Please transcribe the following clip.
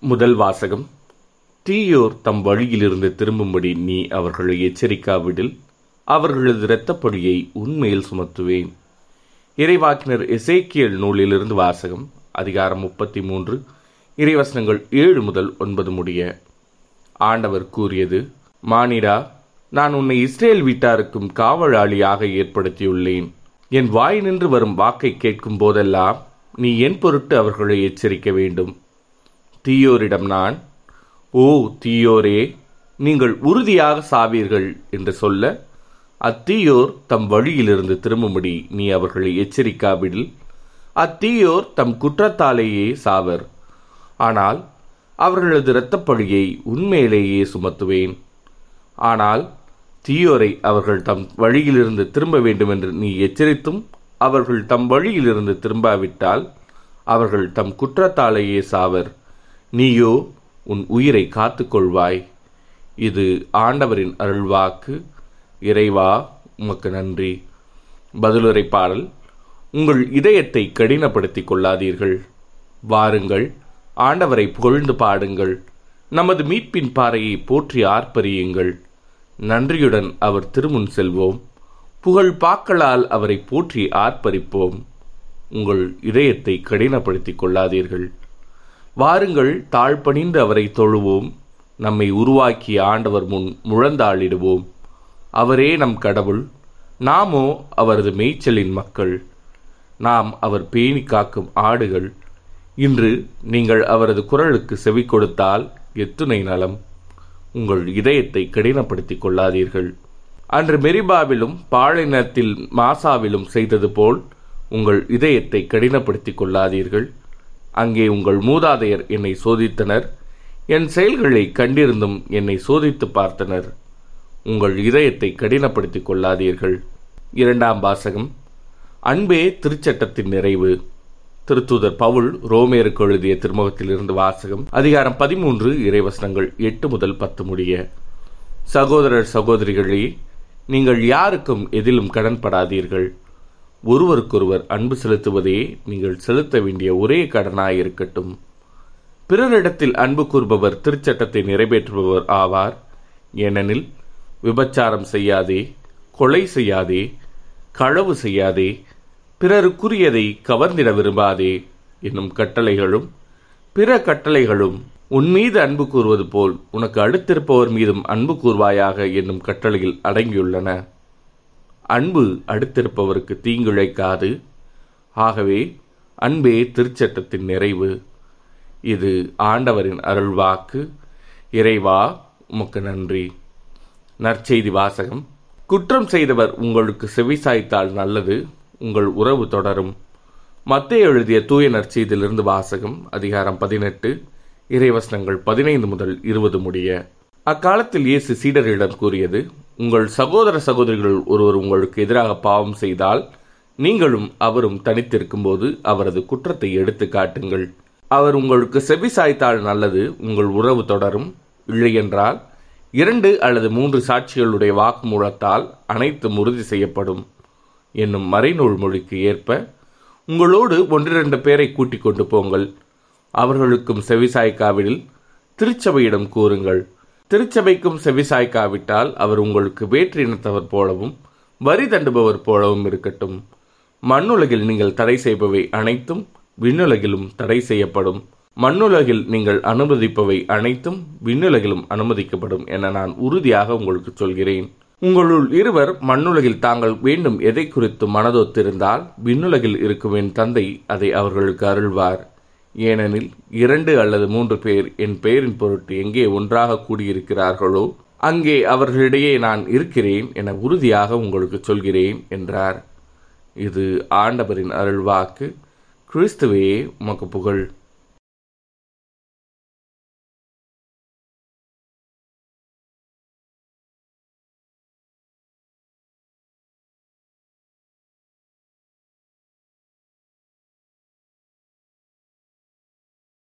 முதல் வாசகம். தீயோர் தம் வழியிலிருந்து திரும்பும்படி நீ அவர்களை எச்சரிக்காவிடில் அவர்களது இரத்தப்படியை உண்மையில் சுமத்துவேன். இறைவாக்கினர் எசேக்கியல் நூலிலிருந்து வாசகம் அதிகாரம் முப்பத்தி மூன்று இறைவசனங்கள் ஏழு முதல் ஒன்பது முடிய. ஆண்டவர் கூறியது மானிடா நான் உன்னை இஸ்ரேல் வீட்டாருக்கும் காவலாளியாக ஏற்படுத்தியுள்ளேன். என் வாய் நின்று வரும் வாக்கை கேட்கும் போதெல்லாம் நீ என் பொருட்டு அவர்களை எச்சரிக்க வேண்டும். தீயோரிடம் நான் ஓ தீயோரே நீங்கள் உறுதியாக சாவீர்கள் என்று சொல்ல அத்தீயோர் தம் வழியிலிருந்து திரும்பும்படி நீ அவர்களை எச்சரிக்காவிடில். அத்தீயோர் தம் குற்றத்தாலேயே சாவர். ஆனால் அவர்களது இரத்தப்பழியை உண்மையிலேயே சுமத்துவேன். ஆனால் தீயோரை அவர்கள் தம் வழியிலிருந்து திரும்ப வேண்டும் என்று நீ எச்சரித்தும் அவர்கள் தம் வழியிலிருந்து திரும்பாவிட்டால் அவர்கள் தம் குற்றத்தாலேயே சாவர். நீயோ உன் உயிரை காத்துக்கொள்வாய். இது ஆண்டவரின் அருள்வாக்கு. இறைவா உமக்கு நன்றி. பதிலுரை பாடல் உங்கள் இதயத்தை கடினப்படுத்திக் கொள்ளாதீர்கள். வாருங்கள் ஆண்டவரை புகழ்ந்து பாடுங்கள். நமது மீட்பின் பாறையை போற்றி ஆர்ப்பரியுங்கள். நன்றியுடன் அவர் திருமுன் செல்வோம். புகழ் பாக்களால் அவரை போற்றி ஆர்ப்பரிப்போம். உங்கள் இதயத்தை கடினப்படுத்திக் கொள்ளாதீர்கள். வாருங்கள் தாழ்பணிந்து அவரை தொழுவோம். நம்மை உருவாக்கிய ஆண்டவர் முன் முழந்தாளிடுவோம். அவரே நம் கடவுள். நாமோ அவரது மேய்ச்சலின் மக்கள். நாம் அவர் பேணி காக்கும் ஆடுகள். இன்று நீங்கள் அவரது குரலுக்கு செவி கொடுத்தால் எத்துணை நலம். உங்கள் இதயத்தை கடினப்படுத்திக் கொள்ளாதீர்கள். அன்று மெரிபாவிலும் பாழினத்தில் மாசாவிலும் செய்தது போல் உங்கள் இதயத்தை கடினப்படுத்திக் கொள்ளாதீர்கள். அங்கே உங்கள் மூதாதையர் என்னை சோதித்தனர். என் செயல்களை கண்டிருந்தும் என்னை சோதித்து பார்த்தனர். உங்கள் இதயத்தை கடினப்படுத்திக் கொள்ளாதீர்கள். இரண்டாம் வாசகம் அன்பே திருச்சட்டத்தின் நிறைவு. திருத்தூதர் பவுல் ரோமேருக்கு எழுதிய திருமுகத்திலிருந்து வாசகம். அதிகாரம் பதிமூன்று இறைவசனங்கள் எட்டு முதல் பத்து முடிய. சகோதரர் சகோதரிகளே நீங்கள் யாருக்கும் எதிலும் கடன்படாதீர்கள். ஒருவருக்கொருவர் அன்பு செலுத்துவதே நீங்கள் செலுத்த வேண்டிய ஒரே கடனாயிருக்கட்டும். பிறரிடத்தில் அன்பு கூறுபவர் திருச்சட்டத்தை நிறைவேற்றுபவர் ஆவார். ஏனெனில் விபச்சாரம் செய்யாதே கொலை செய்யாதே களவு செய்யாதே பிறருக்குரியதை கவர்ந்திட விரும்பாதே என்னும் கட்டளைகளும் பிற கட்டளைகளும் உன் மீது அன்பு கூறுவது போல் உனக்கு அடுத்திருப்பவர் மீதும் அன்பு கூறுவாயாக என்னும் கட்டளையில் அடங்கியுள்ளன. அன்பு அடுத்திருப்பவருக்கு தீங்குழைக்காது. ஆகவே அன்பே திருச்சட்டத்தின் நிறைவு. இது ஆண்டவரின் அருள்வாக்கு. இறைவா உமக்கு நன்றி. நற்செய்தி வாசகம். குற்றம் செய்தவர் உங்களுக்கு செவிசாய்த்தால் நல்லது. உங்கள் உறவு தொடரும். மத்திய எழுதிய தூய நற்செய்தியிலிருந்து வாசகம் அதிகாரம் பதினெட்டு இறைவசனங்கள் பதினைந்து முதல் இருபது முடிய. அக்காலத்தில் இயேசு சீடரிடம் கூறியது உங்கள் சகோதர சகோதரிகள் ஒருவர் உங்களுக்கு எதிராக பாவம் செய்தால் நீங்களும் அவரும் தனித்திருக்கும் போது அவரது குற்றத்தை எடுத்து காட்டுங்கள். அவர் உங்களுக்கு செவி சாய்த்தால் நல்லது உங்கள் உறவு தொடரும். இல்லையென்றால் இரண்டு அல்லது மூன்று சாட்சிகளுடைய வாக்குமூலத்தால் அனைத்தும் உறுதி செய்யப்படும். என்னும் மறைநூல் மொழிக்கு ஏற்ப உங்களோடு ஒன்றிரண்டு பேரை கூட்டிக் கொண்டு போங்கள். அவர்களுக்கும் செவிசாய்க்காவிடில் திருச்சபையிடம் கூறுங்கள். திருச்சபைக்கும் செவிசாய்க்காவிட்டால் அவர் உங்களுக்கு வேற்று இனத்தவர் போலவும் வரி தண்டுபவர் போலவும் இருக்கட்டும். மண்ணுலகில் நீங்கள் தடை செய்பவை அனைத்தும் விண்ணுலகிலும் தடை செய்யப்படும். மண்ணுலகில் நீங்கள் அனுமதிப்பவை அனைத்தும் விண்ணுலகிலும் அனுமதிக்கப்படும் என நான் உறுதியாக உங்களுக்கு சொல்கிறேன். உங்களுள் இருவர் மண்ணுலகில் தாங்கள் வேண்டும் எதை குறித்து மனதொத்திருந்தால் விண்ணுலகில் இருக்கும் என் தந்தை அதை அவர்களுக்கு அருள்வார். ஏனெனில் இரண்டு அல்லது மூன்று பேர் என் பெயரின் பொருட்டு எங்கே ஒன்றாக கூடியிருக்கிறார்களோ அங்கே அவர்களிடையே நான் இருக்கிறேன் என உறுதியாக உங்களுக்கு சொல்கிறேன் என்றார். இது ஆண்டவரின் அருள்வாக்கு. கிறிஸ்துவே உமக்கு புகழ்.